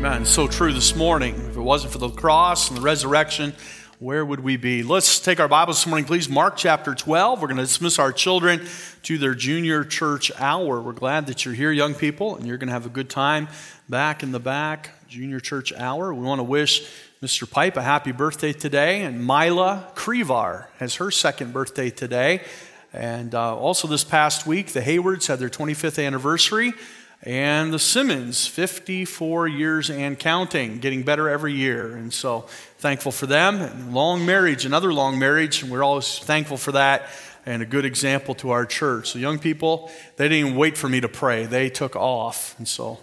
Amen. So true this morning. If it wasn't for the cross and the resurrection, where would we be? Let's take our Bibles this morning, please. Mark chapter 12. We're going to dismiss our children to their junior church hour. We're glad that you're here, young people, and you're going to have a good time back in the back, junior church hour. We want to wish Mr. Pipe a happy birthday today, and Mila Krivar has her second birthday today. And uh, also this past week, the Haywards had their 25th anniversary and the Simmons, 54 years and counting, getting better every year. And so thankful for them. long marriage, another long marriage, and we're always thankful for that and a good example to our church. So, young people, they didn't even wait for me to pray, they took off. And so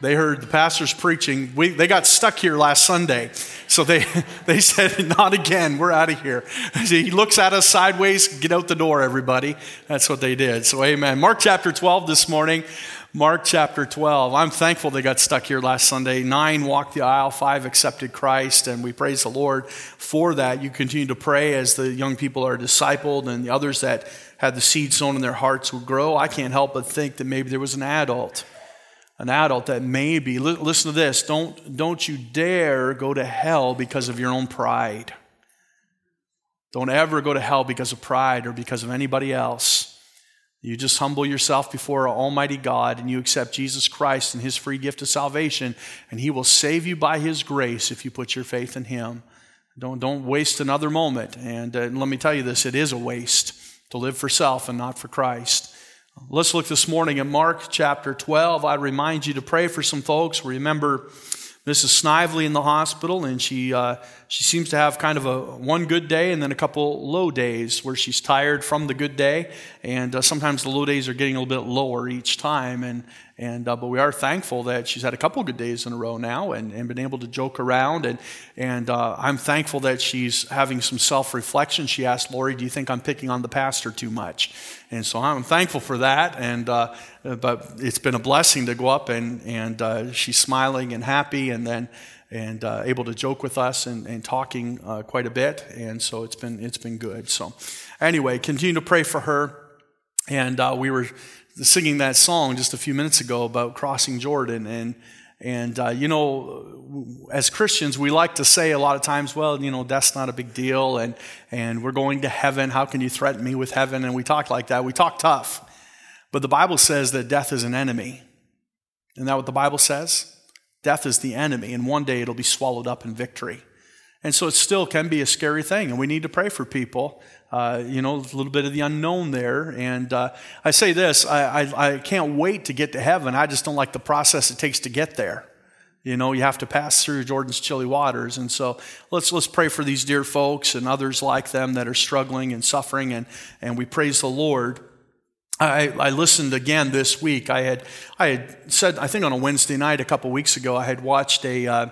they heard the pastor's preaching. We, they got stuck here last Sunday. So they, they said, Not again. We're out of here. He looks at us sideways. Get out the door, everybody. That's what they did. So, amen. Mark chapter 12 this morning. Mark chapter 12. I'm thankful they got stuck here last Sunday. Nine walked the aisle, five accepted Christ, and we praise the Lord for that. You continue to pray as the young people are discipled and the others that had the seed sown in their hearts will grow. I can't help but think that maybe there was an adult, an adult that maybe, listen to this, don't, don't you dare go to hell because of your own pride. Don't ever go to hell because of pride or because of anybody else. You just humble yourself before Almighty God and you accept Jesus Christ and His free gift of salvation, and He will save you by His grace if you put your faith in Him. Don't, don't waste another moment. And, uh, let me tell you this it is a waste to live for self and not for Christ. Let's look this morning at Mark chapter 12. I remind you to pray for some folks. Remember Mrs. Snively in the hospital, and she, uh, she seems to have kind of a one good day and then a couple low days where she's tired from the good day. And uh, sometimes the low days are getting a little bit lower each time. And, and, uh, but we are thankful that she's had a couple good days in a row now and, and been able to joke around. And, and uh, I'm thankful that she's having some self reflection. She asked Lori, Do you think I'm picking on the pastor too much? And so I'm thankful for that. And, uh, but it's been a blessing to go up and, and uh, she's smiling and happy and then and uh, able to joke with us and, and talking uh, quite a bit. And so it's been, it's been good. So anyway, continue to pray for her. And uh, we were singing that song just a few minutes ago about crossing Jordan. And, and uh, you know, as Christians, we like to say a lot of times, well, you know, death's not a big deal, and, and we're going to heaven. How can you threaten me with heaven? And we talk like that. We talk tough. But the Bible says that death is an enemy. Isn't that what the Bible says? Death is the enemy, and one day it'll be swallowed up in victory. And so it still can be a scary thing, and we need to pray for people uh, you know, a little bit of the unknown there. And uh, I say this I, I, I can't wait to get to heaven. I just don't like the process it takes to get there. You know, you have to pass through Jordan's chilly waters. And so let's, let's pray for these dear folks and others like them that are struggling and suffering, and, and we praise the Lord. I, I listened again this week. I had, I had said, I think on a Wednesday night a couple weeks ago, I had watched a, uh,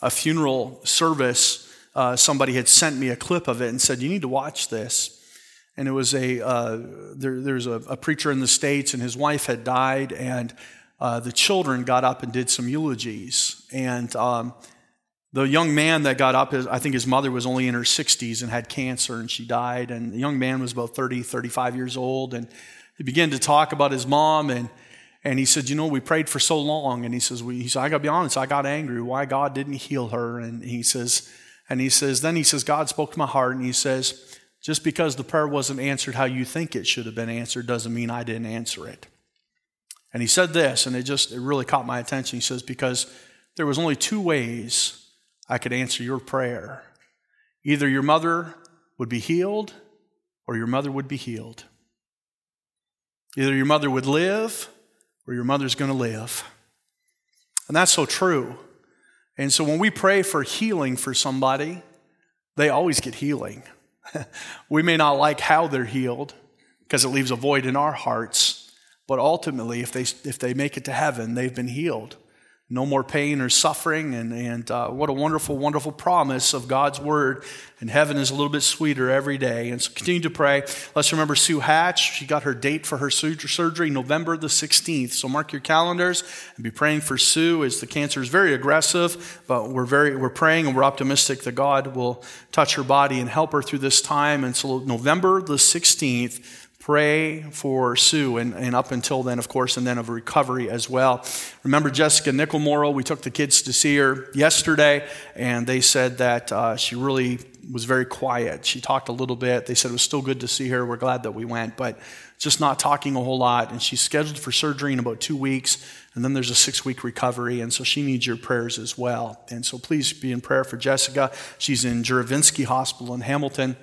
a funeral service uh, somebody had sent me a clip of it and said, You need to watch this. And it was a, uh, there, there's a, a, preacher in the States, and his wife had died, and uh, the children got up and did some eulogies. And um, the young man that got up, I think his mother was only in her 60s and had cancer, and she died. And the young man was about 30, 35 years old. And he began to talk about his mom, and and he said, You know, we prayed for so long. And he says, we, he said I got to be honest, I got angry why God didn't heal her. And he says, and he says, then he says, God spoke to my heart, and he says, just because the prayer wasn't answered how you think it should have been answered doesn't mean I didn't answer it. And he said this, and it just it really caught my attention. He says, because there was only two ways I could answer your prayer. Either your mother would be healed, or your mother would be healed. Either your mother would live, or your mother's going to live. And that's so true. And so when we pray for healing for somebody, they always get healing. we may not like how they're healed because it leaves a void in our hearts, but ultimately, if they, if they make it to heaven, they've been healed no more pain or suffering. And, and uh, what a wonderful, wonderful promise of God's word. And heaven is a little bit sweeter every day. And so continue to pray. Let's remember Sue Hatch. She got her date for her surgery November the 16th. So mark your calendars and be praying for Sue as the cancer is very aggressive, but we're very, we're praying and we're optimistic that God will touch her body and help her through this time. And so November the 16th, pray for Sue, and, and up until then, of course, and then of recovery as well. Remember Jessica Nickelmorrow? We took the kids to see her yesterday, and they said that uh, she really was very quiet. She talked a little bit. They said it was still good to see her. We're glad that we went, but just not talking a whole lot. And she's scheduled for surgery in about two weeks, and then there's a six week recovery, and so she needs your prayers as well. And so please be in prayer for Jessica. She's in Juravinski Hospital in Hamilton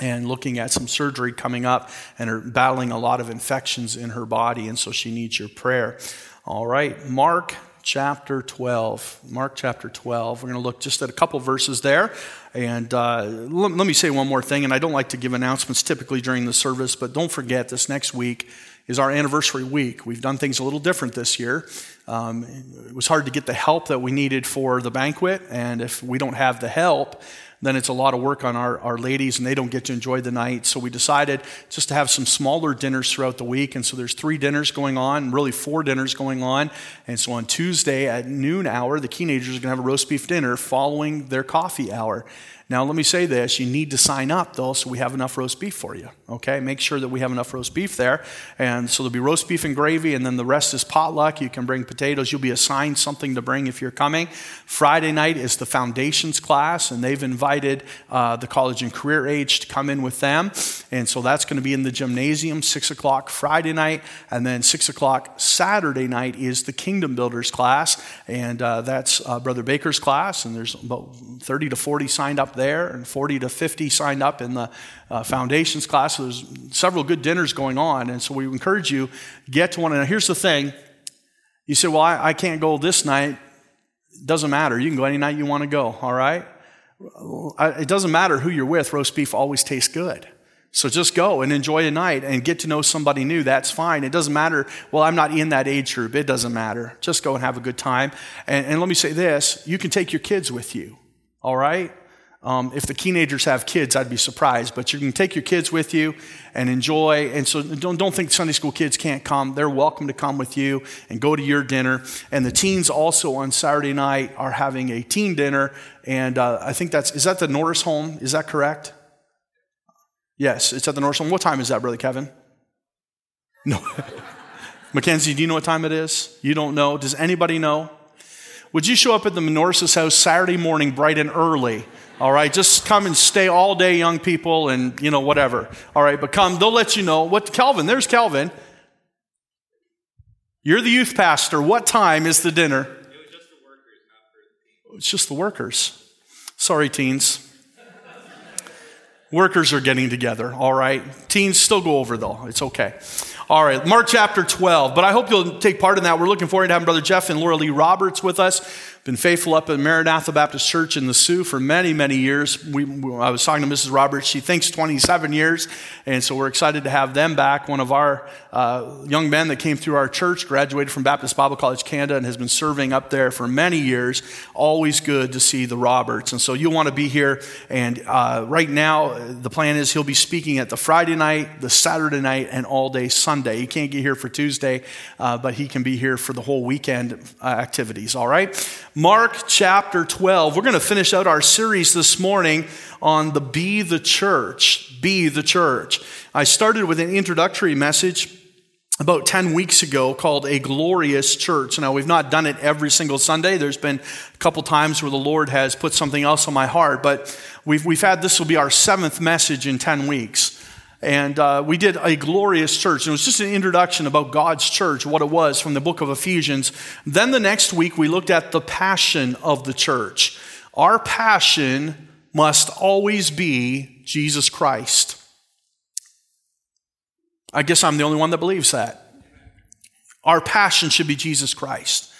and looking at some surgery coming up and are battling a lot of infections in her body, and so she needs your prayer. All right, Mark chapter 12. Mark chapter 12. We're going to look just at a couple verses there. And uh, let, let me say one more thing, and I don't like to give announcements typically during the service, but don't forget this next week is our anniversary week. We've done things a little different this year. Um, it was hard to get the help that we needed for the banquet, and if we don't have the help, then it's a lot of work on our, our ladies and they don't get to enjoy the night. So we decided just to have some smaller dinners throughout the week. And so there's three dinners going on, really four dinners going on. And so on Tuesday at noon hour, the teenagers are going to have a roast beef dinner following their coffee hour. Now, let me say this you need to sign up, though, so we have enough roast beef for you. Okay? Make sure that we have enough roast beef there. And so there'll be roast beef and gravy, and then the rest is potluck. You can bring potatoes. You'll be assigned something to bring if you're coming. Friday night is the foundations class, and they've invited uh, the college and career age to come in with them. And so that's going to be in the gymnasium, 6 o'clock Friday night. And then 6 o'clock Saturday night is the Kingdom Builders class. And uh, that's uh, Brother Baker's class, and there's about 30 to 40 signed up there, and 40 to 50 signed up in the uh, foundations class. So there's several good dinners going on, and so we encourage you get to one. And here's the thing: you say, "Well, I, I can't go this night." Doesn't matter. You can go any night you want to go. All right. It doesn't matter who you're with. Roast beef always tastes good. So just go and enjoy a night and get to know somebody new. That's fine. It doesn't matter. Well, I'm not in that age group. It doesn't matter. Just go and have a good time. And, and let me say this you can take your kids with you. All right? Um, if the teenagers have kids, I'd be surprised, but you can take your kids with you and enjoy. And so don't, don't think Sunday school kids can't come. They're welcome to come with you and go to your dinner. And the teens also on Saturday night are having a teen dinner. And uh, I think that's, is that the Norris home? Is that correct? Yes, it's at the Norris home. What time is that, Brother Kevin? No. Mackenzie, do you know what time it is? You don't know. Does anybody know? Would you show up at the Norris's house Saturday morning bright and early? All right, just come and stay all day, young people, and you know, whatever. All right, but come, they'll let you know. What, Calvin, there's Calvin. You're the youth pastor. What time is the dinner? It was just the workers, not for It's just the workers. Sorry, teens. workers are getting together, all right? Teens still go over, though. It's okay. All right, Mark chapter 12. But I hope you'll take part in that. We're looking forward to having Brother Jeff and Laura Lee Roberts with us been faithful up at Maranatha Baptist Church in the Soo for many, many years. We, I was talking to Mrs. Roberts. She thinks 27 years. And so we're excited to have them back. One of our uh, young men that came through our church graduated from Baptist Bible College Canada and has been serving up there for many years. Always good to see the Roberts. And so you'll want to be here. And uh, right now, the plan is he'll be speaking at the Friday night, the Saturday night, and all day Sunday. He can't get here for Tuesday, uh, but he can be here for the whole weekend uh, activities. All right? Mark chapter 12. We're going to finish out our series this morning on the Be the Church. Be the Church. I started with an introductory message about 10 weeks ago called A Glorious Church. Now, we've not done it every single Sunday. There's been a couple times where the Lord has put something else on my heart, but we've, we've had this will be our seventh message in 10 weeks. And uh, we did a glorious church. It was just an introduction about God's church, what it was from the book of Ephesians. Then the next week, we looked at the passion of the church. Our passion must always be Jesus Christ. I guess I'm the only one that believes that. Our passion should be Jesus Christ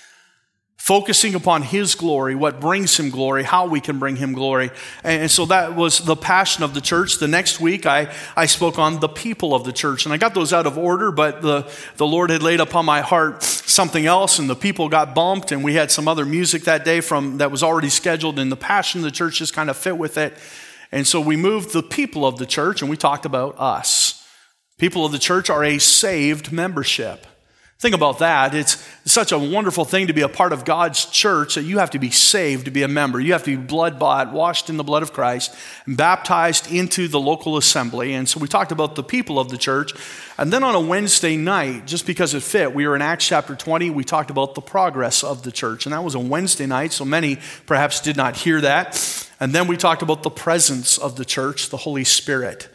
focusing upon His glory, what brings Him glory, how we can bring Him glory. And so that was the passion of the church. The next week, I, I spoke on the people of the church. And I got those out of order, but the, the Lord had laid upon my heart something else, and the people got bumped. And we had some other music that day from that was already scheduled, and the passion of the church just kind of fit with it. And so we moved the people of the church, and we talked about us. People of the church are a saved membership. Think about that. It's such a wonderful thing to be a part of God's church that you have to be saved to be a member. You have to be blood bought, washed in the blood of Christ, and baptized into the local assembly. And so we talked about the people of the church. And then on a Wednesday night, just because it fit, we were in Acts chapter 20, we talked about the progress of the church. And that was a Wednesday night, so many perhaps did not hear that. And then we talked about the presence of the church, the Holy Spirit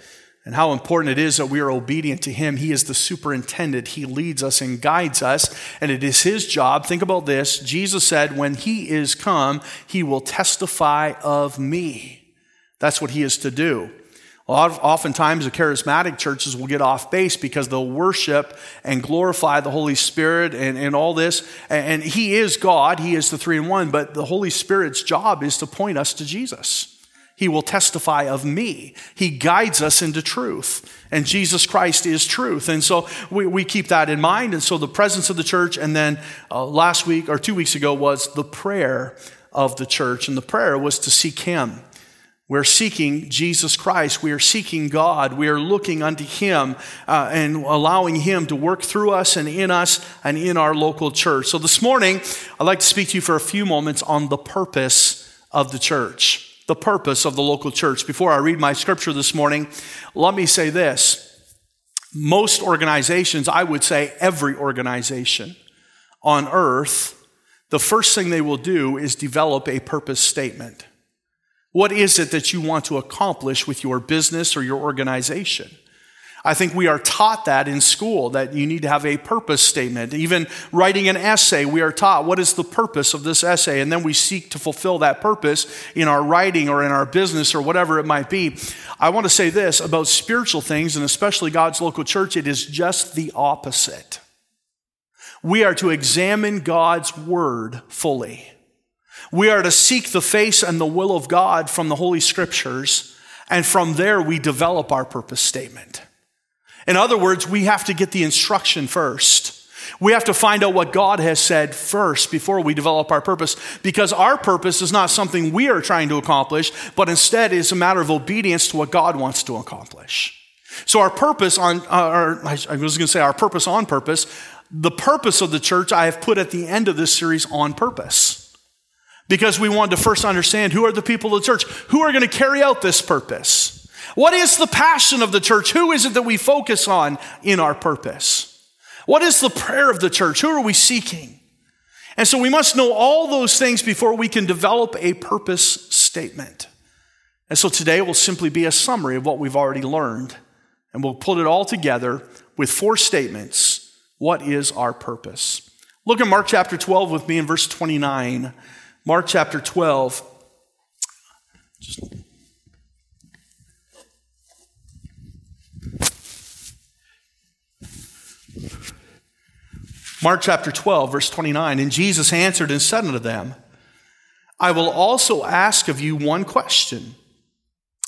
and how important it is that we are obedient to Him. He is the superintendent, He leads us and guides us, and it is His job. Think about this Jesus said, When He is come, He will testify of me. That's what He is to do. Oftentimes, the charismatic churches will get off base because they'll worship and glorify the Holy Spirit and, and all this. And He is God, He is the three in one, but the Holy Spirit's job is to point us to Jesus. He will testify of me. He guides us into truth. And Jesus Christ is truth. And so we, we keep that in mind. And so the presence of the church, and then uh, last week or two weeks ago was the prayer of the church. And the prayer was to seek Him. We're seeking Jesus Christ. We are seeking God. We are looking unto Him uh, and allowing Him to work through us and in us and in our local church. So this morning, I'd like to speak to you for a few moments on the purpose of the church the purpose of the local church. Before I read my scripture this morning, let me say this. Most organizations, I would say every organization on earth, the first thing they will do is develop a purpose statement. What is it that you want to accomplish with your business or your organization? I think we are taught that in school, that you need to have a purpose statement. Even writing an essay, we are taught what is the purpose of this essay, and then we seek to fulfill that purpose in our writing or in our business or whatever it might be. I want to say this about spiritual things, and especially God's local church, it is just the opposite. We are to examine God's word fully. We are to seek the face and the will of God from the Holy Scriptures, and from there we develop our purpose statement. In other words, we have to get the instruction first. We have to find out what God has said first before we develop our purpose because our purpose is not something we are trying to accomplish, but instead is a matter of obedience to what God wants to accomplish. So our purpose on, uh, I was going to say our purpose on purpose, the purpose of the church I have put at the end of this series on purpose. Because we want to first understand who are the people of the church, who are going to carry out this purpose. What is the passion of the church? Who is it that we focus on in our purpose? What is the prayer of the church? Who are we seeking? And so we must know all those things before we can develop a purpose statement. And so today will simply be a summary of what we've already learned. And we'll put it all together with four statements. What is our purpose? Look at Mark chapter 12 with me in verse 29. Mark chapter 12. Just Mark chapter 12, verse 29. And Jesus answered and said unto them, I will also ask of you one question.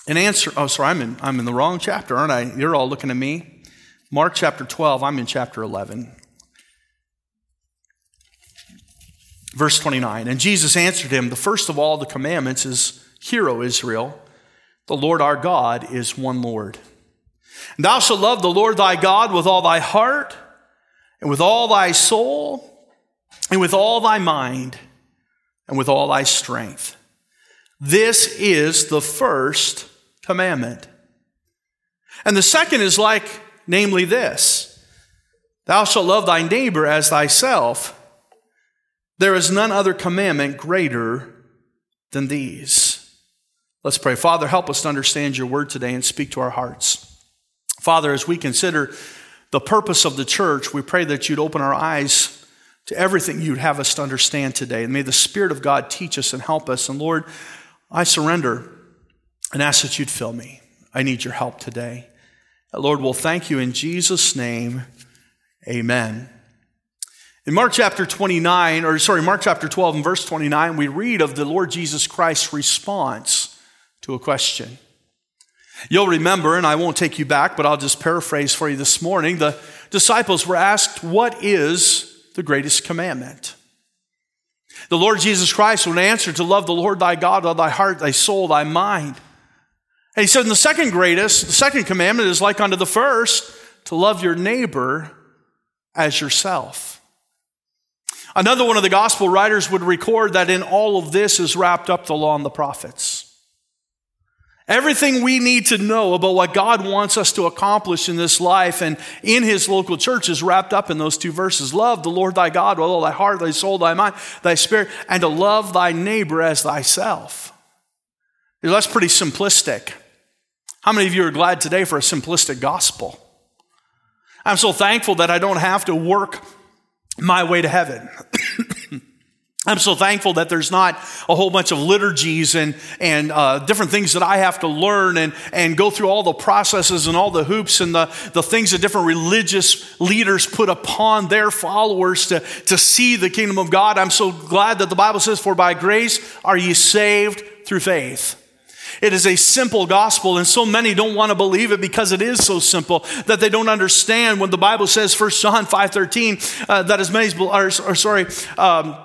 And answer, oh, sorry, I'm in, I'm in the wrong chapter, aren't I? You're all looking at me. Mark chapter 12, I'm in chapter 11. Verse 29. And Jesus answered him, The first of all the commandments is, Hear, O Israel, the Lord our God is one Lord. And thou shalt love the Lord thy God with all thy heart and with all thy soul, and with all thy mind, and with all thy strength. This is the first commandment. And the second is like, namely, this Thou shalt love thy neighbor as thyself. There is none other commandment greater than these. Let's pray. Father, help us to understand your word today and speak to our hearts. Father, as we consider the purpose of the church, we pray that you'd open our eyes to everything you'd have us to understand today. And may the Spirit of God teach us and help us. And Lord, I surrender and ask that you'd fill me. I need your help today. Lord, we'll thank you in Jesus' name. Amen. In Mark chapter 29, or sorry, Mark chapter 12 and verse 29, we read of the Lord Jesus Christ's response to a question. You'll remember, and I won't take you back, but I'll just paraphrase for you this morning. The disciples were asked, What is the greatest commandment? The Lord Jesus Christ would answer to love the Lord thy God with thy heart, thy soul, thy mind. And he said, and the second greatest, the second commandment is like unto the first, to love your neighbor as yourself. Another one of the gospel writers would record that in all of this is wrapped up the law and the prophets. Everything we need to know about what God wants us to accomplish in this life and in His local church is wrapped up in those two verses. Love the Lord thy God with all thy heart, thy soul, thy mind, thy spirit, and to love thy neighbor as thyself. That's pretty simplistic. How many of you are glad today for a simplistic gospel? I'm so thankful that I don't have to work my way to heaven. I'm so thankful that there's not a whole bunch of liturgies and, and uh, different things that I have to learn and, and go through all the processes and all the hoops and the, the things that different religious leaders put upon their followers to, to see the kingdom of God. I'm so glad that the Bible says, For by grace are ye saved through faith. It is a simple gospel, and so many don't want to believe it because it is so simple that they don't understand when the Bible says, 1 John 5.13, uh, that as many, or, or sorry, um,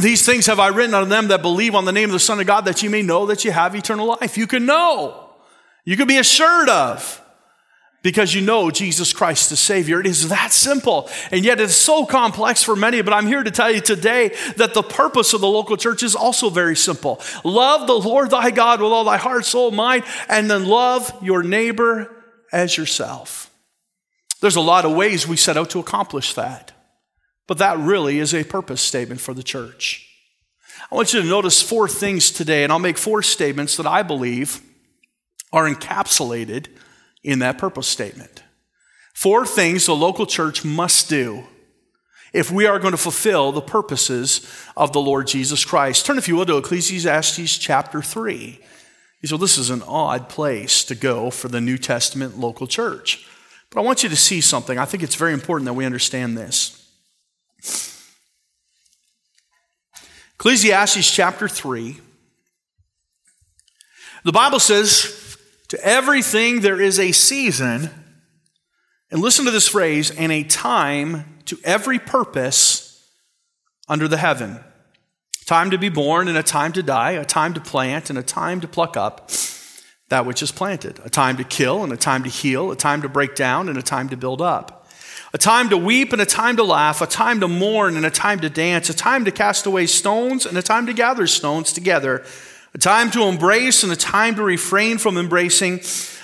these things have I written unto them that believe on the name of the Son of God, that you may know that you have eternal life. You can know. You can be assured of because you know Jesus Christ the Savior. It is that simple. And yet it's so complex for many. But I'm here to tell you today that the purpose of the local church is also very simple. Love the Lord thy God with all thy heart, soul, mind, and then love your neighbor as yourself. There's a lot of ways we set out to accomplish that. But that really is a purpose statement for the church. I want you to notice four things today, and I'll make four statements that I believe are encapsulated in that purpose statement. Four things the local church must do if we are going to fulfill the purposes of the Lord Jesus Christ. Turn, if you will, to Ecclesiastes chapter 3. You say, well, this is an odd place to go for the New Testament local church. But I want you to see something. I think it's very important that we understand this. Ecclesiastes chapter 3. The Bible says, to everything there is a season, and listen to this phrase, and a time to every purpose under the heaven. Time to be born and a time to die, a time to plant and a time to pluck up that which is planted, a time to kill and a time to heal, a time to break down and a time to build up, a time to weep and a time to laugh, a time to mourn and a time to dance, a time to cast away stones and a time to gather stones together a time to embrace and a time to refrain from embracing,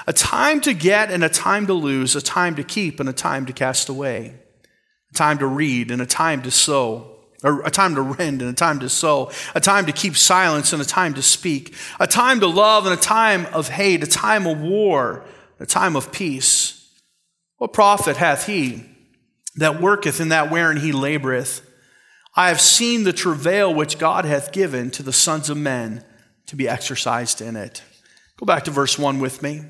a time to get and a time to lose, a time to keep and a time to cast away, a time to read and a time to sow, or a time to rend and a time to sow, a time to keep silence and a time to speak, a time to love and a time of hate, a time of war, a time of peace. What profit hath he that worketh in that wherein he laboreth? I have seen the travail which God hath given to the sons of men to be exercised in it. Go back to verse 1 with me.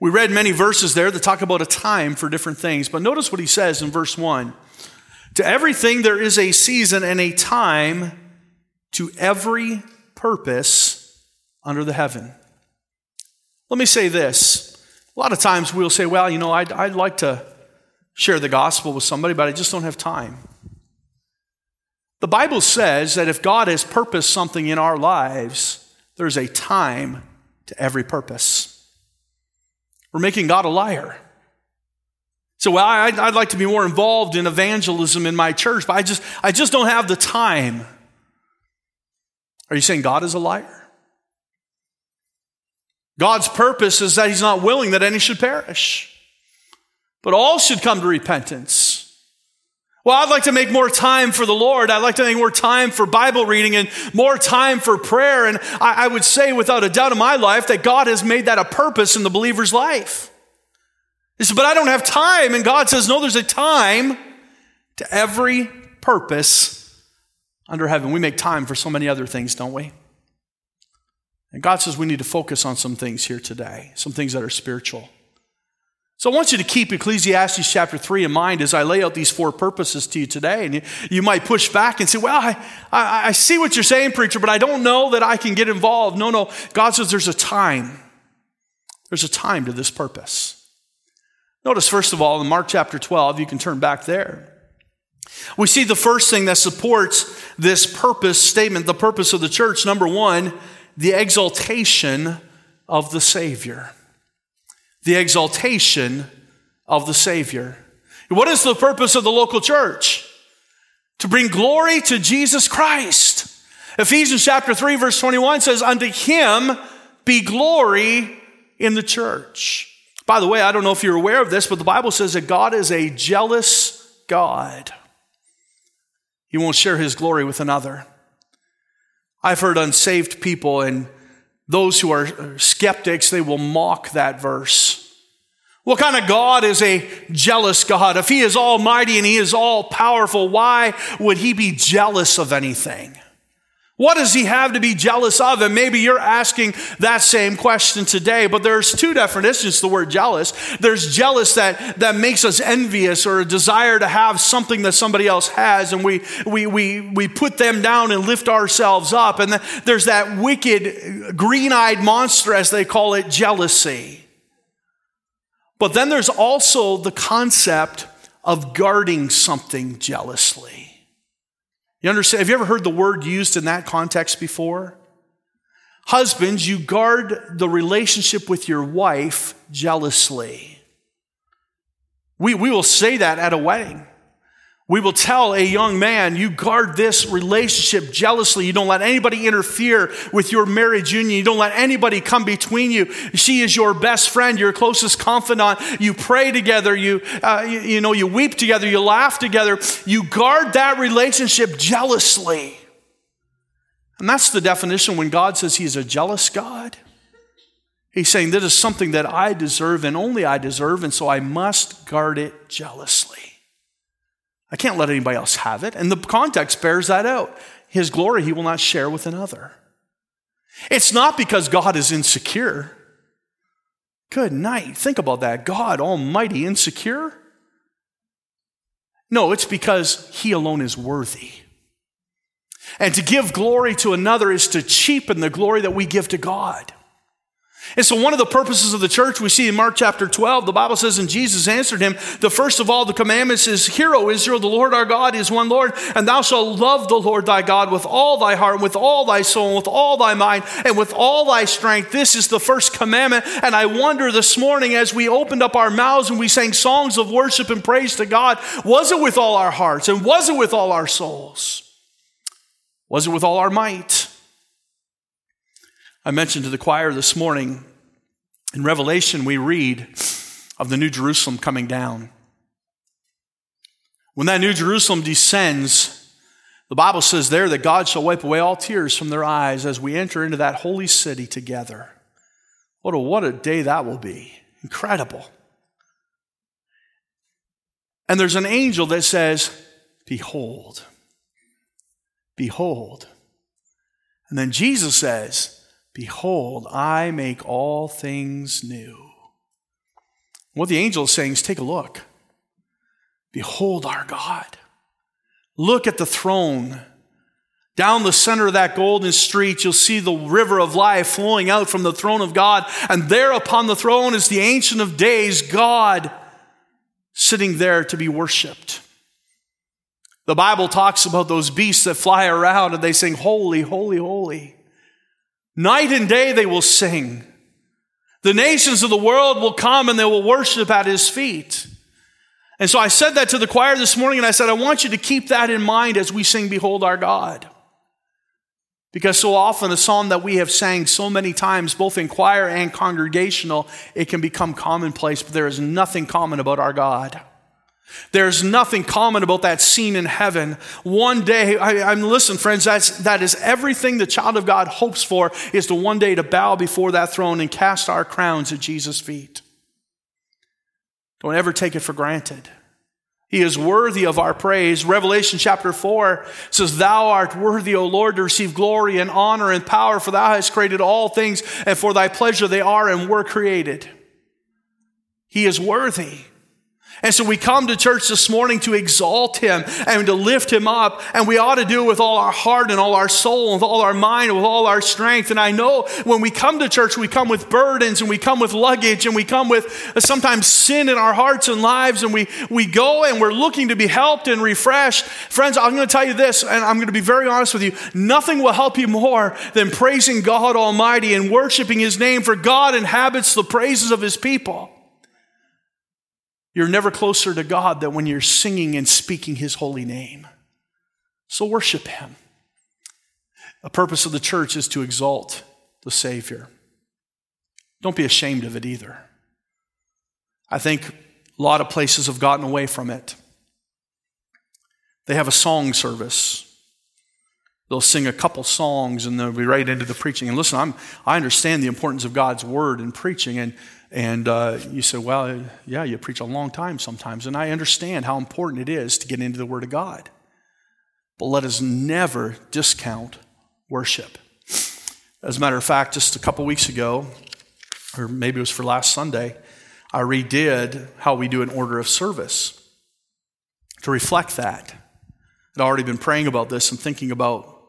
We read many verses there that talk about a time for different things, but notice what he says in verse 1 To everything there is a season and a time to every purpose under the heaven. Let me say this. A lot of times we'll say, well, you know, I'd, I'd like to share the gospel with somebody, but I just don't have time. The Bible says that if God has purposed something in our lives, there's a time to every purpose. We're making God a liar. So, well, I'd, I'd, like to be more involved in evangelism in my church, but I just, I just don't have the time. Are you saying God is a liar? God's purpose is that He's not willing that any should perish, but all should come to repentance. Well, I'd like to make more time for the Lord. I'd like to make more time for Bible reading and more time for prayer. And I, I, would say without a doubt in my life that God has made that a purpose in the believer's life. He said, but I don't have time. And God says, no, there's a time to every purpose under heaven. We make time for so many other things, don't we? And God says we need to focus on some things here today, some things that are spiritual. So I want you to keep Ecclesiastes chapter 3 in mind as I lay out these four purposes to you today. And you, you might push back and say, Well, I, I, I see what you're saying, preacher, but I don't know that I can get involved. No, no. God says there's a time. There's a time to this purpose. Notice, first of all, in Mark chapter 12, you can turn back there. We see the first thing that supports this purpose statement, the purpose of the church. Number one, the exaltation of the Savior the exaltation of the Savior. What is the purpose of the local church? To bring glory to Jesus Christ. Ephesians chapter 3 verse 21 says, unto him be glory in the church. By the way, I don't know if you're aware of this, but the Bible says that God is a jealous God. He won't share his glory with another. I've heard unsaved people and those who are skeptics, they will mock that verse. What kind of God is a jealous God? If he is almighty and he is all powerful, why would he be jealous of anything? What does he have to be jealous of? And maybe you're asking that same question today, but there's two definitions to the word jealous. There's jealous that, that makes us envious or a desire to have something that somebody else has, and we, we, we, we put them down and lift ourselves up. And there's that wicked, green eyed monster, as they call it, jealousy. But then there's also the concept of guarding something jealously. You understand? Have you ever heard the word used in that context before? Husbands, you guard the relationship with your wife jealously. We, we will say that at a wedding. We will tell a young man, you guard this relationship jealously. You don't let anybody interfere with your marriage union. You don't let anybody come between you. She is your best friend, your closest confidant. You pray together. You, uh, you, you know, you weep together. You laugh together. You guard that relationship jealously. And that's the definition when God says He's a jealous God. He's saying, This is something that I deserve and only I deserve, and so I must guard it jealously. I can't let anybody else have it. And the context bears that out. His glory he will not share with another. It's not because God is insecure. Good night. Think about that. God Almighty insecure? No, it's because he alone is worthy. And to give glory to another is to cheapen the glory that we give to God. And so, one of the purposes of the church we see in Mark chapter 12, the Bible says, and Jesus answered him, The first of all the commandments is, Hear, O Israel, the Lord our God is one Lord, and thou shalt love the Lord thy God with all thy heart, with all thy soul, and with all thy mind, and with all thy strength. This is the first commandment. And I wonder this morning as we opened up our mouths and we sang songs of worship and praise to God, was it with all our hearts, and was it with all our souls? Was it with all our might? I mentioned to the choir this morning, in Revelation, we read of the New Jerusalem coming down. When that New Jerusalem descends, the Bible says there that God shall wipe away all tears from their eyes as we enter into that holy city together. What a, what a day that will be! Incredible. And there's an angel that says, Behold, behold. And then Jesus says, Behold, I make all things new. What the angel is saying is take a look. Behold our God. Look at the throne. Down the center of that golden street, you'll see the river of life flowing out from the throne of God. And there upon the throne is the Ancient of Days, God, sitting there to be worshiped. The Bible talks about those beasts that fly around and they sing, Holy, holy, holy. Night and day they will sing. The nations of the world will come and they will worship at his feet. And so I said that to the choir this morning and I said, I want you to keep that in mind as we sing, Behold our God. Because so often a psalm that we have sang so many times, both in choir and congregational, it can become commonplace, but there is nothing common about our God. There's nothing common about that scene in heaven. One day, I, am listen, friends, that's, that is everything the child of God hopes for is to one day to bow before that throne and cast our crowns at Jesus' feet. Don't ever take it for granted. He is worthy of our praise. Revelation chapter 4 says, Thou art worthy, O Lord, to receive glory and honor and power, for thou hast created all things, and for thy pleasure they are and were created. He is worthy. And so we come to church this morning to exalt him and to lift him up. And we ought to do it with all our heart and all our soul and all our mind and with all our strength. And I know when we come to church, we come with burdens and we come with luggage and we come with sometimes sin in our hearts and lives. And we, we go and we're looking to be helped and refreshed. Friends, I'm going to tell you this, and I'm going to be very honest with you. Nothing will help you more than praising God Almighty and worshiping his name, for God inhabits the praises of his people. You're never closer to God than when you're singing and speaking His holy name. So worship Him. The purpose of the church is to exalt the Savior. Don't be ashamed of it either. I think a lot of places have gotten away from it. They have a song service. They'll sing a couple songs and they'll be right into the preaching. And listen, I'm, I understand the importance of God's word and preaching. And, and uh, you say, well, yeah, you preach a long time sometimes. And I understand how important it is to get into the word of God. But let us never discount worship. As a matter of fact, just a couple weeks ago, or maybe it was for last Sunday, I redid how we do an order of service to reflect that. I'd already been praying about this and thinking about,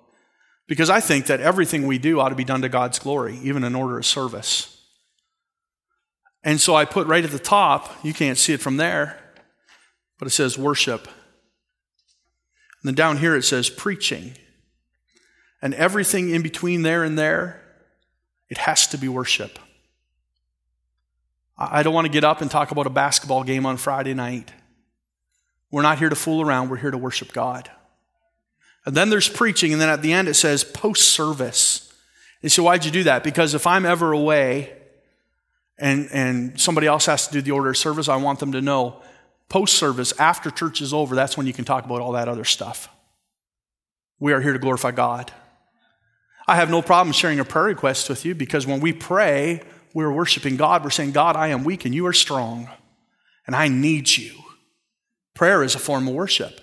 because I think that everything we do ought to be done to God's glory, even in order of service. And so I put right at the top, you can't see it from there, but it says worship. And then down here it says preaching. And everything in between there and there, it has to be worship. I don't want to get up and talk about a basketball game on Friday night. We're not here to fool around, we're here to worship God. And then there's preaching, and then at the end it says post service. And so, why'd you do that? Because if I'm ever away and, and somebody else has to do the order of service, I want them to know post service, after church is over, that's when you can talk about all that other stuff. We are here to glorify God. I have no problem sharing a prayer request with you because when we pray, we're worshiping God. We're saying, God, I am weak and you are strong, and I need you. Prayer is a form of worship.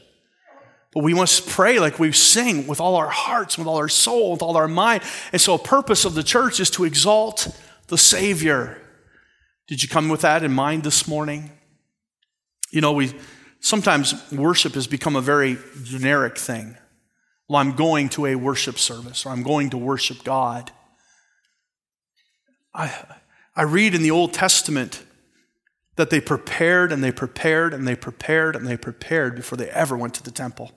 But we must pray like we sing with all our hearts, with all our soul, with all our mind. And so, a purpose of the church is to exalt the Savior. Did you come with that in mind this morning? You know, we sometimes worship has become a very generic thing. Well, I'm going to a worship service or I'm going to worship God. I, I read in the Old Testament that they prepared and they prepared and they prepared and they prepared before they ever went to the temple.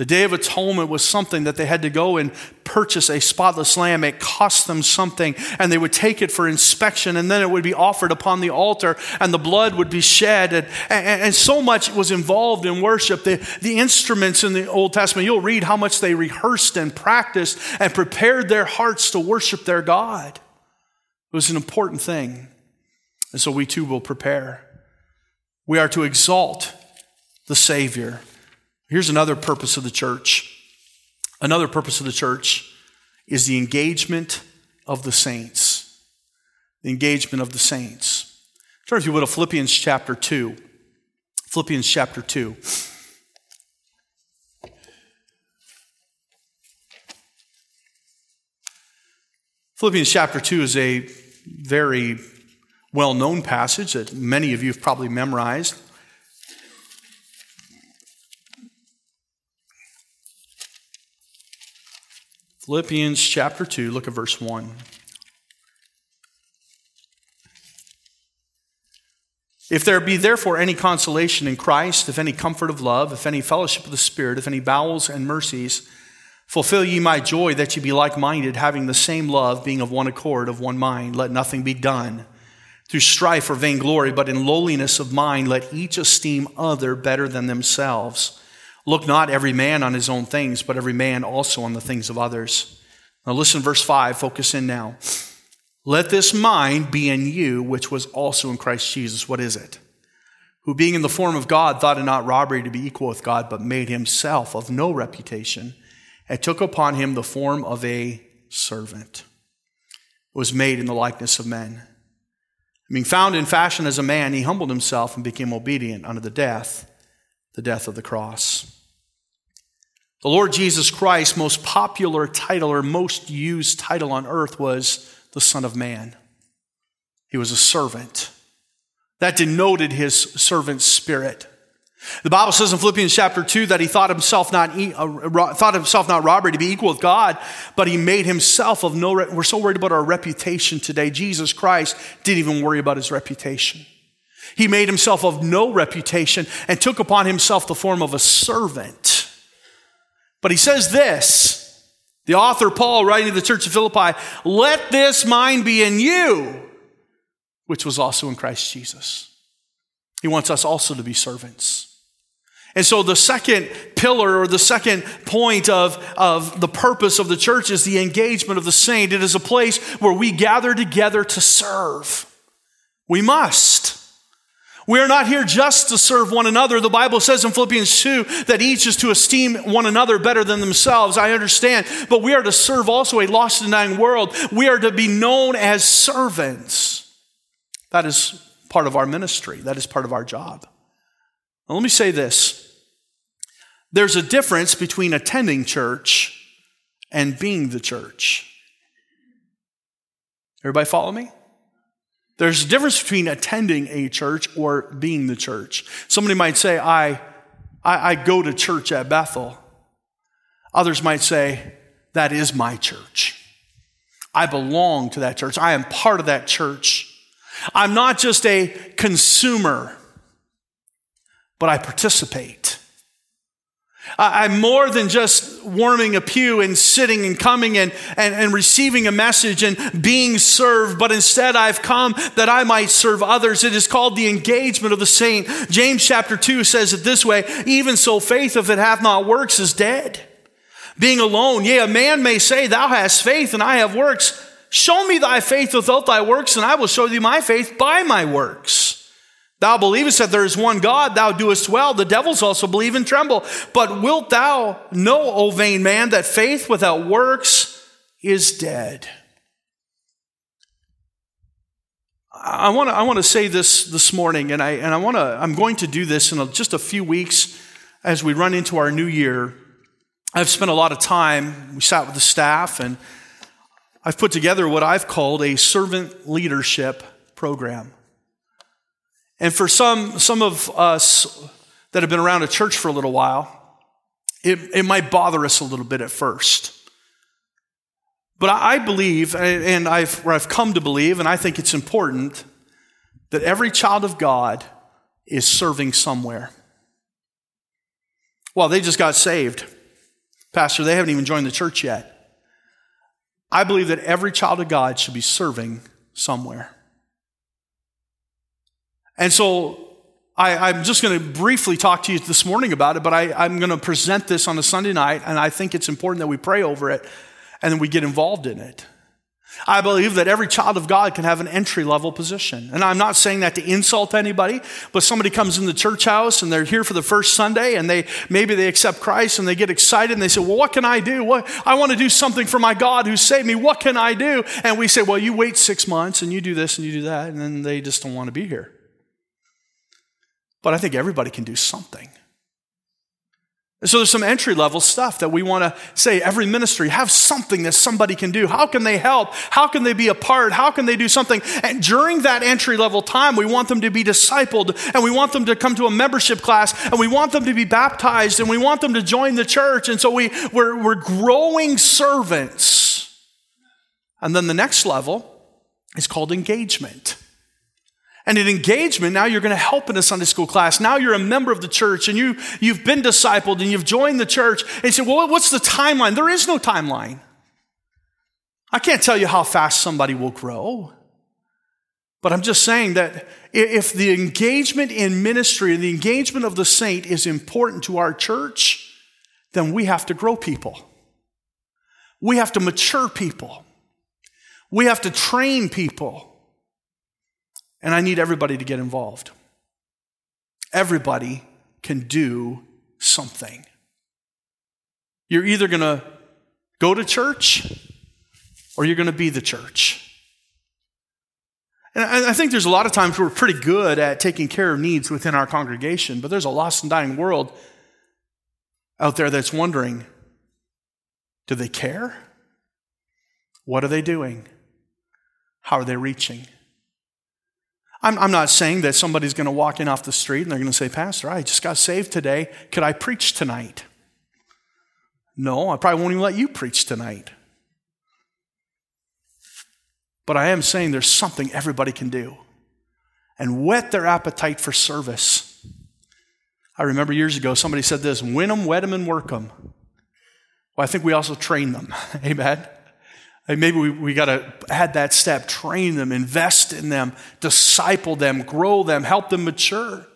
The Day of Atonement was something that they had to go and purchase a spotless lamb. It cost them something, and they would take it for inspection, and then it would be offered upon the altar, and the blood would be shed. And, and, and so much was involved in worship. The, the instruments in the Old Testament, you'll read how much they rehearsed and practiced and prepared their hearts to worship their God. It was an important thing. And so we too will prepare. We are to exalt the Savior. Here's another purpose of the church. Another purpose of the church is the engagement of the saints. The engagement of the saints. Turn, if you would, to Philippians chapter 2. Philippians chapter 2. Philippians chapter 2 is a very well known passage that many of you have probably memorized. Philippians chapter 2, look at verse 1. If there be therefore any consolation in Christ, if any comfort of love, if any fellowship of the Spirit, if any bowels and mercies, fulfill ye my joy that ye be like minded, having the same love, being of one accord, of one mind. Let nothing be done through strife or vainglory, but in lowliness of mind, let each esteem other better than themselves. Look not every man on his own things, but every man also on the things of others. Now listen, verse 5, focus in now. Let this mind be in you, which was also in Christ Jesus. What is it? Who, being in the form of God, thought it not robbery to be equal with God, but made himself of no reputation, and took upon him the form of a servant. Was made in the likeness of men. Being found in fashion as a man, he humbled himself and became obedient unto the death, the death of the cross. The Lord Jesus Christ's most popular title or most used title on earth was the Son of Man. He was a servant. That denoted his servant spirit. The Bible says in Philippians chapter 2 that he thought himself not, uh, thought himself not robbery to be equal with God, but he made himself of no, we're so worried about our reputation today. Jesus Christ didn't even worry about his reputation. He made himself of no reputation and took upon himself the form of a servant but he says this, the author Paul writing to the church of Philippi, let this mind be in you, which was also in Christ Jesus. He wants us also to be servants. And so the second pillar or the second point of, of the purpose of the church is the engagement of the saint. It is a place where we gather together to serve. We must. We are not here just to serve one another. The Bible says in Philippians 2 that each is to esteem one another better than themselves. I understand. But we are to serve also a lost and dying world. We are to be known as servants. That is part of our ministry, that is part of our job. Now, let me say this there's a difference between attending church and being the church. Everybody follow me? There's a difference between attending a church or being the church. Somebody might say, I, I, I go to church at Bethel. Others might say, that is my church. I belong to that church. I am part of that church. I'm not just a consumer, but I participate. I'm more than just warming a pew and sitting and coming and, and, and, receiving a message and being served, but instead I've come that I might serve others. It is called the engagement of the saint. James chapter 2 says it this way Even so, faith, if it hath not works, is dead. Being alone, yea, a man may say, Thou hast faith and I have works. Show me thy faith without thy works, and I will show thee my faith by my works. Thou believest that there is one God, thou doest well. The devils also believe and tremble. But wilt thou know, O vain man, that faith without works is dead? I want to I want to say this this morning, and I and I want to I'm going to do this in just a few weeks as we run into our new year. I've spent a lot of time. We sat with the staff and I've put together what I've called a servant leadership program. And for some, some of us that have been around a church for a little while, it, it might bother us a little bit at first. But I believe, and I've, I've come to believe, and I think it's important, that every child of God is serving somewhere. Well, they just got saved. Pastor, they haven't even joined the church yet. I believe that every child of God should be serving somewhere. And so I, am just going to briefly talk to you this morning about it, but I, I'm going to present this on a Sunday night, and I think it's important that we pray over it and then we get involved in it. I believe that every child of God can have an entry level position. And I'm not saying that to insult anybody, but somebody comes in the church house and they're here for the first Sunday and they maybe they accept Christ and they get excited and they say, Well, what can I do? What I want to do something for my God who saved me. What can I do? And we say, Well, you wait six months and you do this and you do that, and then they just don't want to be here. But I think everybody can do something. So there's some entry level stuff that we want to say every ministry have something that somebody can do. How can they help? How can they be a part? How can they do something? And during that entry level time, we want them to be discipled and we want them to come to a membership class and we want them to be baptized and we want them to join the church. And so we, we're, we're growing servants. And then the next level is called engagement. And in engagement, now you're going to help in a Sunday school class. Now you're a member of the church and you, you've been discipled and you've joined the church. And you say, well, what's the timeline? There is no timeline. I can't tell you how fast somebody will grow. But I'm just saying that if the engagement in ministry and the engagement of the saint is important to our church, then we have to grow people. We have to mature people. We have to train people. And I need everybody to get involved. Everybody can do something. You're either going to go to church or you're going to be the church. And I think there's a lot of times we're pretty good at taking care of needs within our congregation, but there's a lost and dying world out there that's wondering do they care? What are they doing? How are they reaching? I'm, I'm not saying that somebody's going to walk in off the street and they're going to say, Pastor, I just got saved today. Could I preach tonight? No, I probably won't even let you preach tonight. But I am saying there's something everybody can do and whet their appetite for service. I remember years ago somebody said this win them, wet them, and work them. Well, I think we also train them. Amen. Maybe we, we got to add that step train them, invest in them, disciple them, grow them, help them mature.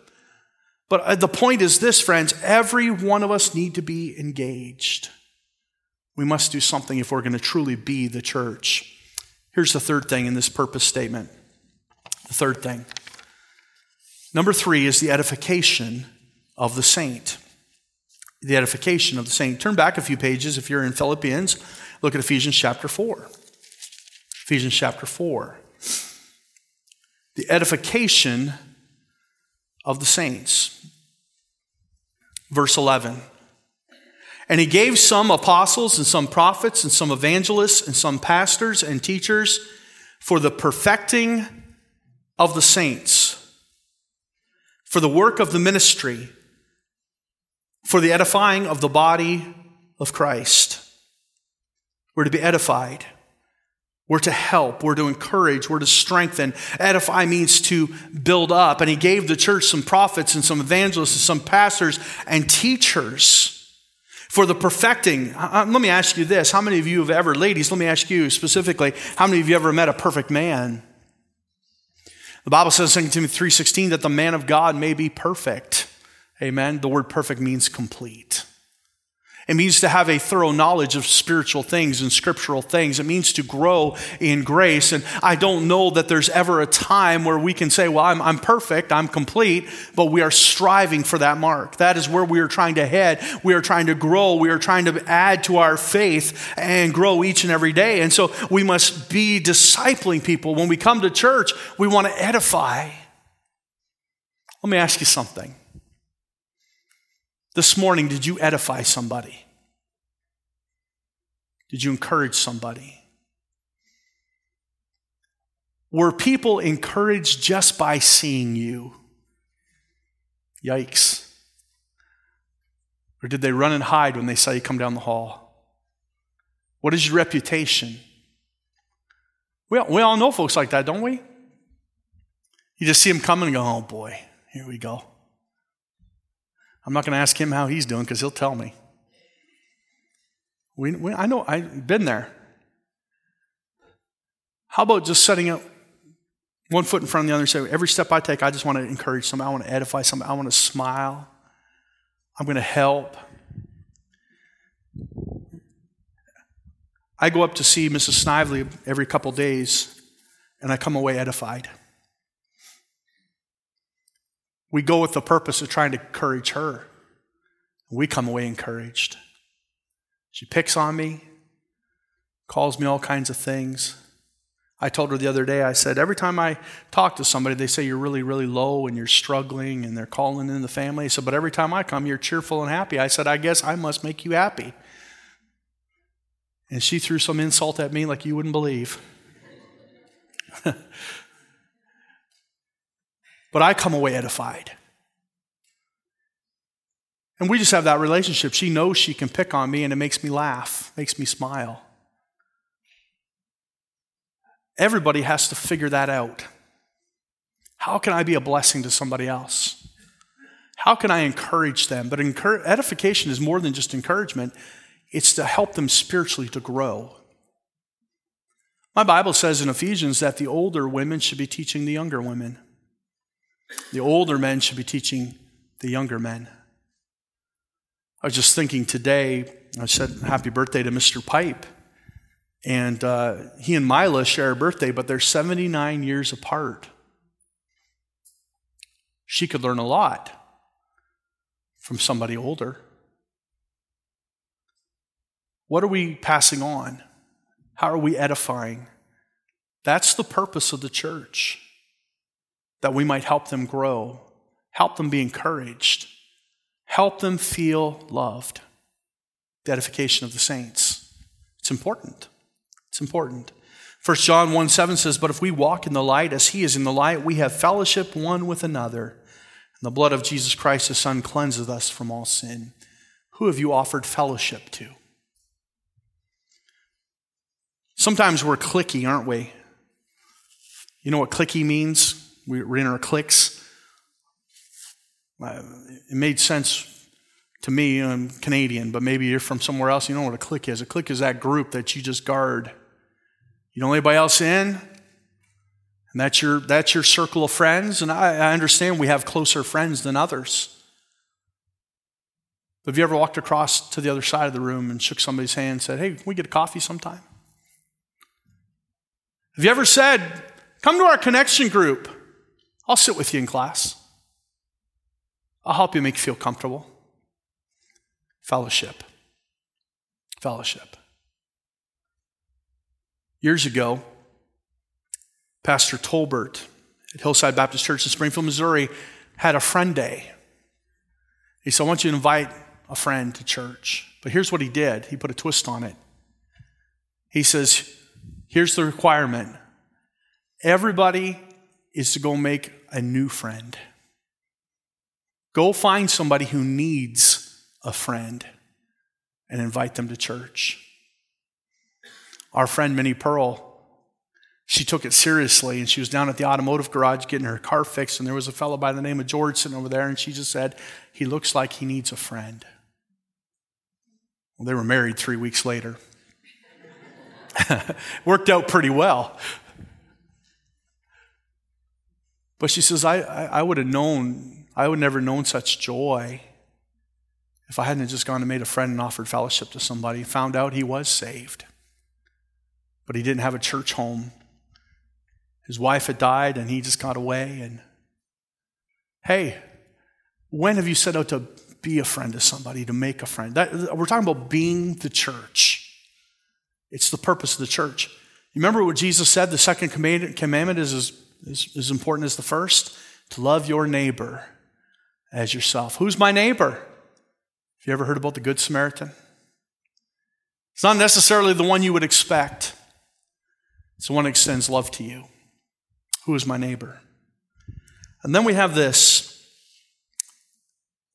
But uh, the point is this, friends every one of us need to be engaged. We must do something if we're going to truly be the church. Here's the third thing in this purpose statement. The third thing. Number three is the edification of the saint. The edification of the saint. Turn back a few pages if you're in Philippians. Look at Ephesians chapter 4. Ephesians chapter 4. The edification of the saints. Verse 11. And he gave some apostles and some prophets and some evangelists and some pastors and teachers for the perfecting of the saints, for the work of the ministry, for the edifying of the body of Christ. We're to be edified. We're to help. We're to encourage. We're to strengthen. Edify means to build up. And he gave the church some prophets and some evangelists and some pastors and teachers for the perfecting. Uh, let me ask you this. How many of you have ever, ladies, let me ask you specifically, how many of you ever met a perfect man? The Bible says in 2 Timothy 3.16 that the man of God may be perfect. Amen. The word perfect means complete. It means to have a thorough knowledge of spiritual things and scriptural things. It means to grow in grace. And I don't know that there's ever a time where we can say, well, I'm, I'm perfect, I'm complete, but we are striving for that mark. That is where we are trying to head. We are trying to grow. We are trying to add to our faith and grow each and every day. And so we must be discipling people. When we come to church, we want to edify. Let me ask you something. This morning, did you edify somebody? Did you encourage somebody? Were people encouraged just by seeing you? Yikes. Or did they run and hide when they saw you come down the hall? What is your reputation? We all, we all know folks like that, don't we? You just see them coming and go, oh boy, here we go. I'm not going to ask him how he's doing because he'll tell me. We, we, I know, I've been there. How about just setting up one foot in front of the other and say, every step I take, I just want to encourage somebody. I want to edify somebody. I want to smile. I'm going to help. I go up to see Mrs. Snively every couple days, and I come away edified. We go with the purpose of trying to encourage her. We come away encouraged. She picks on me, calls me all kinds of things. I told her the other day, I said, every time I talk to somebody, they say you're really, really low and you're struggling and they're calling in the family. Said, but every time I come, you're cheerful and happy. I said, I guess I must make you happy. And she threw some insult at me like you wouldn't believe. but I come away edified. And we just have that relationship. She knows she can pick on me and it makes me laugh, makes me smile. Everybody has to figure that out. How can I be a blessing to somebody else? How can I encourage them? But edification is more than just encouragement, it's to help them spiritually to grow. My Bible says in Ephesians that the older women should be teaching the younger women. The older men should be teaching the younger men. I was just thinking today, I said happy birthday to Mr. Pipe. And uh, he and Mila share a birthday, but they're 79 years apart. She could learn a lot from somebody older. What are we passing on? How are we edifying? That's the purpose of the church that we might help them grow, help them be encouraged, help them feel loved. The edification of the saints. It's important. It's important. 1 John 1 7 says, But if we walk in the light as he is in the light, we have fellowship one with another. And the blood of Jesus Christ, his Son, cleanses us from all sin. Who have you offered fellowship to? Sometimes we're clicky, aren't we? You know what clicky means? We're in our cliques. Uh, it made sense to me. I'm Canadian, but maybe you're from somewhere else. You know what a clique is. A clique is that group that you just guard. You don't let anybody else in, and that's your, that's your circle of friends. And I, I understand we have closer friends than others. But have you ever walked across to the other side of the room and shook somebody's hand and said, Hey, can we get a coffee sometime? Have you ever said, Come to our connection group? I'll sit with you in class. I'll help you make you feel comfortable. Fellowship. Fellowship. Years ago, Pastor Tolbert at Hillside Baptist Church in Springfield, Missouri, had a friend day. He said, I want you to invite a friend to church. But here's what he did he put a twist on it. He says, Here's the requirement everybody is to go make a new friend. Go find somebody who needs a friend and invite them to church. Our friend Minnie Pearl she took it seriously and she was down at the automotive garage getting her car fixed and there was a fellow by the name of george sitting over there and she just said he looks like he needs a friend well they were married three weeks later worked out pretty well but she says i, I, I would have known i would never known such joy if i hadn't just gone and made a friend and offered fellowship to somebody found out he was saved but he didn't have a church home his wife had died and he just got away. And hey, when have you set out to be a friend to somebody, to make a friend? That, we're talking about being the church. It's the purpose of the church. You remember what Jesus said? The second commandment is as, as important as the first to love your neighbor as yourself. Who's my neighbor? Have you ever heard about the Good Samaritan? It's not necessarily the one you would expect, it's the one that extends love to you. Who is my neighbor? And then we have this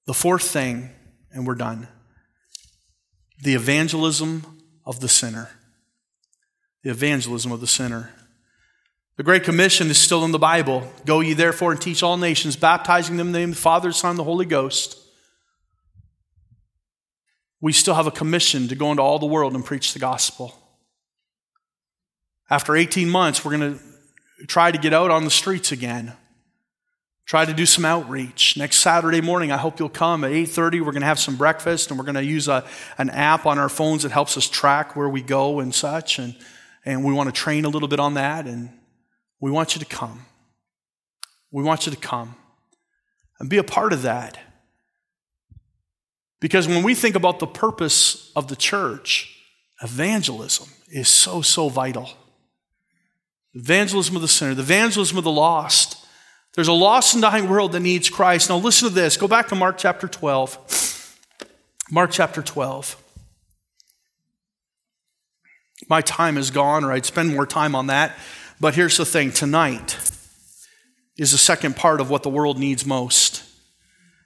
the fourth thing, and we're done the evangelism of the sinner. The evangelism of the sinner. The Great Commission is still in the Bible. Go ye therefore and teach all nations, baptizing them in the name of the Father, Son, and the Holy Ghost. We still have a commission to go into all the world and preach the gospel. After 18 months, we're going to try to get out on the streets again. Try to do some outreach. Next Saturday morning, I hope you'll come at 8:30. We're going to have some breakfast and we're going to use a, an app on our phones that helps us track where we go and such. And, and we want to train a little bit on that. And we want you to come. We want you to come and be a part of that. Because when we think about the purpose of the church, evangelism is so, so vital. Evangelism of the sinner, the evangelism of the lost. There's a lost and dying world that needs Christ. Now, listen to this. Go back to Mark chapter 12. Mark chapter 12. My time is gone, or I'd spend more time on that. But here's the thing tonight is the second part of what the world needs most.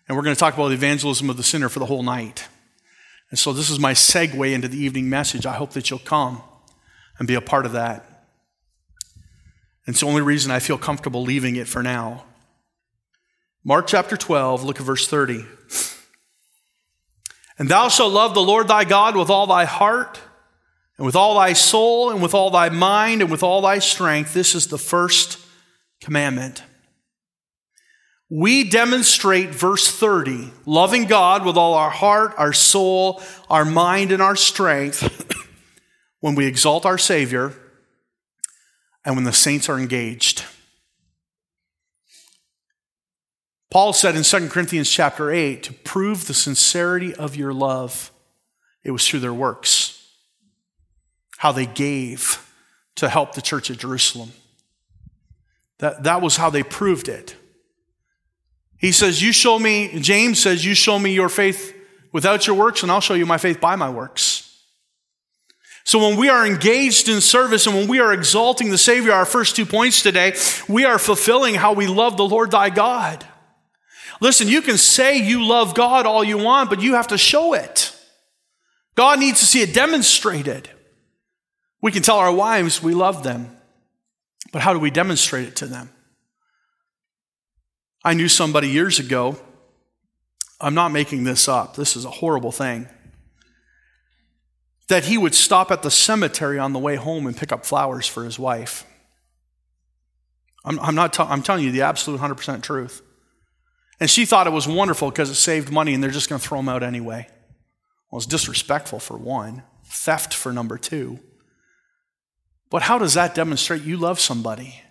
And we're going to talk about the evangelism of the sinner for the whole night. And so, this is my segue into the evening message. I hope that you'll come and be a part of that. It's the only reason I feel comfortable leaving it for now. Mark chapter 12, look at verse 30. And thou shalt love the Lord thy God with all thy heart, and with all thy soul, and with all thy mind, and with all thy strength. This is the first commandment. We demonstrate verse 30, loving God with all our heart, our soul, our mind, and our strength, when we exalt our Savior and when the saints are engaged. Paul said in 2 Corinthians chapter 8 to prove the sincerity of your love, it was through their works, how they gave to help the church at Jerusalem. That, that was how they proved it. He says, You show me, James says, You show me your faith without your works, and I'll show you my faith by my works. So when we are engaged in service and when we are exalting the Savior, our first two points today, we are fulfilling how we love the Lord thy God. Listen, you can say you love God all you want, but you have to show it. God needs to see it demonstrated. We can tell our wives we love them, but how do we demonstrate it to them? I knew somebody years ago. I'm not making this up. This is a horrible thing that he would stop at the cemetery on the way home and pick up flowers for his wife. I'm, I'm not. T- I'm telling you the absolute 100% truth. And she thought it was wonderful because it saved money, and they're just going to throw them out anyway. Well, it's disrespectful for one, theft for number two. But how does that demonstrate you love somebody?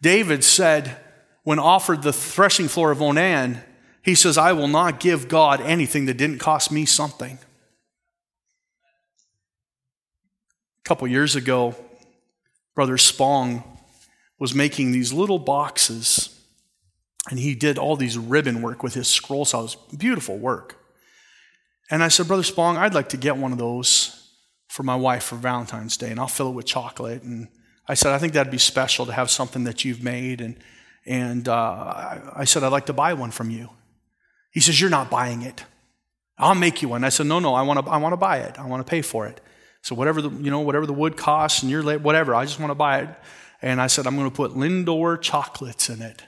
David said, when offered the threshing floor of Ornan, he says, I will not give God anything that didn't cost me something. A couple years ago, Brother Spong was making these little boxes, and he did all these ribbon work with his scroll saws. Beautiful work. And I said, Brother Spong, I'd like to get one of those for my wife for Valentine's Day, and I'll fill it with chocolate. And I said, I think that'd be special to have something that you've made. And, and uh, I said, I'd like to buy one from you. He says, You're not buying it. I'll make you one. I said, No, no, I want to, I want to buy it. I want to pay for it. So whatever the, you know, whatever the wood costs and your whatever, I just want to buy it. And I said, I'm going to put Lindor chocolates in it.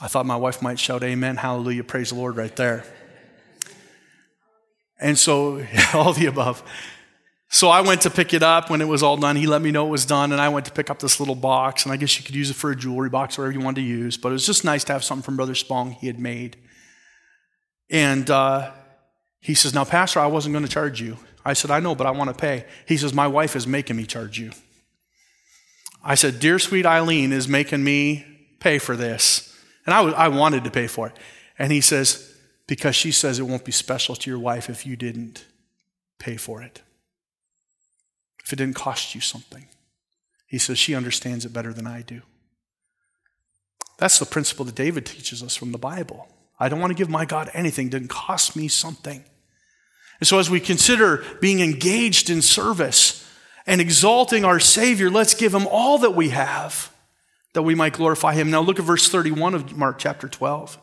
I thought my wife might shout, Amen, hallelujah, praise the Lord right there. And so, all the above. So I went to pick it up when it was all done. He let me know it was done, and I went to pick up this little box. And I guess you could use it for a jewelry box, or whatever you wanted to use. But it was just nice to have something from Brother Spong he had made. And uh, he says, Now, Pastor, I wasn't going to charge you. I said, I know, but I want to pay. He says, My wife is making me charge you. I said, Dear sweet Eileen is making me pay for this. And I, w- I wanted to pay for it. And he says, Because she says it won't be special to your wife if you didn't pay for it, if it didn't cost you something. He says, She understands it better than I do. That's the principle that David teaches us from the Bible. I don't want to give my God anything that didn't cost me something. And so, as we consider being engaged in service, and exalting our Savior, let's give him all that we have that we might glorify him. Now look at verse 31 of Mark chapter 12.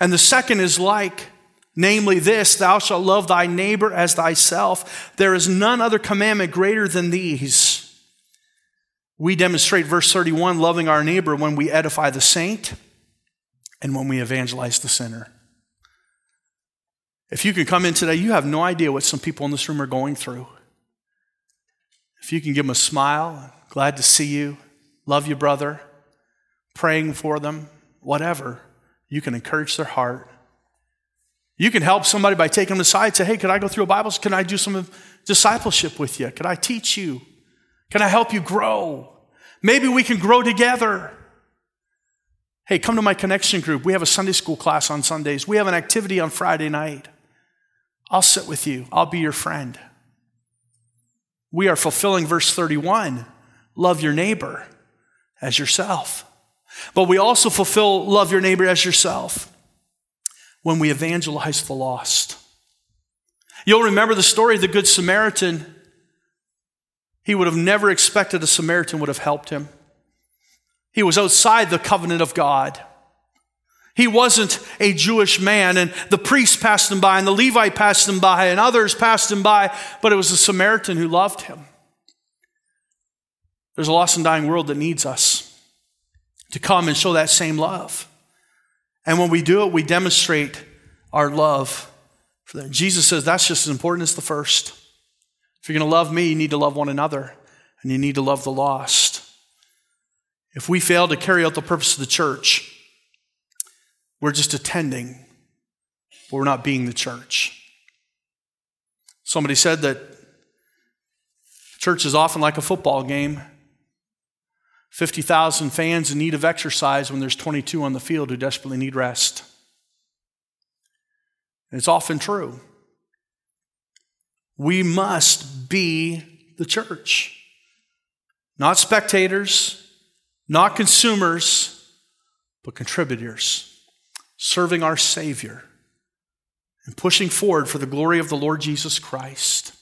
And the second is like, namely this, thou shalt love thy neighbor as thyself. There is none other commandment greater than these. We demonstrate verse 31, loving our neighbor when we edify the saint and when we evangelize the sinner. If you can come in today, you have no idea what some people in this room are going through. If you can give them a smile, glad to see you, love you, brother, praying for them, whatever, you can encourage their heart. You can help somebody by taking them aside, say, hey, could I go through a Bible? Can I do some discipleship with you? Could I teach you? Can I help you grow? Maybe we can grow together. Hey, come to my connection group. We have a Sunday school class on Sundays. We have an activity on Friday night. I'll sit with you. I'll be your friend. We are fulfilling verse 31 love your neighbor as yourself. But we also fulfill love your neighbor as yourself when we evangelize the lost. You'll remember the story of the Good Samaritan. He would have never expected a Samaritan would have helped him. He was outside the covenant of God. He wasn't a Jewish man, and the priest passed him by, and the Levite passed him by, and others passed him by, but it was a Samaritan who loved him. There's a lost and dying world that needs us to come and show that same love. And when we do it, we demonstrate our love for them. Jesus says that's just as important as the first. If you're going to love me, you need to love one another, and you need to love the lost. If we fail to carry out the purpose of the church, we're just attending, but we're not being the church. Somebody said that church is often like a football game 50,000 fans in need of exercise when there's 22 on the field who desperately need rest. And it's often true. We must be the church, not spectators, not consumers, but contributors serving our Savior, and pushing forward for the glory of the Lord Jesus Christ.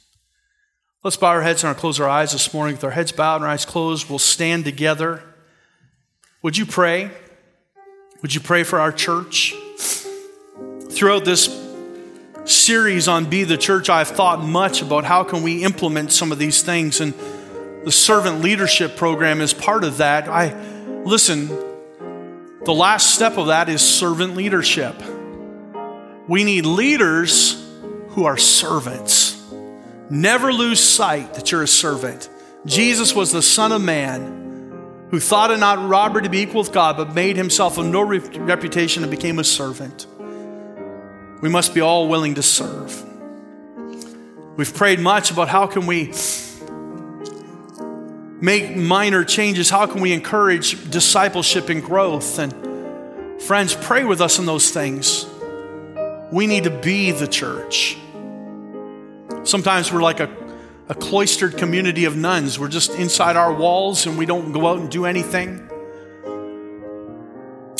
Let's bow our heads and close our eyes this morning. With our heads bowed and our eyes closed, we'll stand together. Would you pray? Would you pray for our church? Throughout this series on Be the Church, I've thought much about how can we implement some of these things, and the servant leadership program is part of that. I listen, the last step of that is servant leadership. We need leaders who are servants. Never lose sight that you're a servant. Jesus was the Son of Man who thought it not robbery to be equal with God, but made himself of no reputation and became a servant. We must be all willing to serve. We've prayed much about how can we make minor changes, how can we encourage discipleship and growth. And friends, pray with us in those things. We need to be the church. Sometimes we're like a, a cloistered community of nuns. We're just inside our walls and we don't go out and do anything.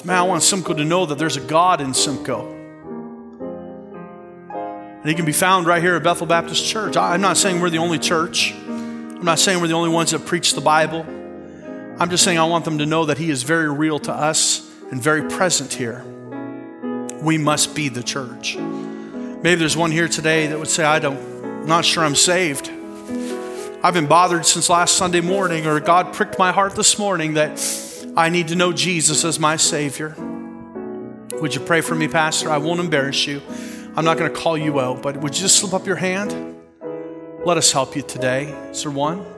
Man, I want Simcoe to know that there's a God in Simcoe. And he can be found right here at Bethel Baptist Church. I'm not saying we're the only church. I'm not saying we're the only ones that preach the Bible. I'm just saying I want them to know that he is very real to us and very present here. We must be the church. Maybe there's one here today that would say, I don't, not sure I'm saved. I've been bothered since last Sunday morning, or God pricked my heart this morning that I need to know Jesus as my Savior. Would you pray for me, Pastor? I won't embarrass you. I'm not going to call you out, but would you just slip up your hand? Let us help you today. Is there one?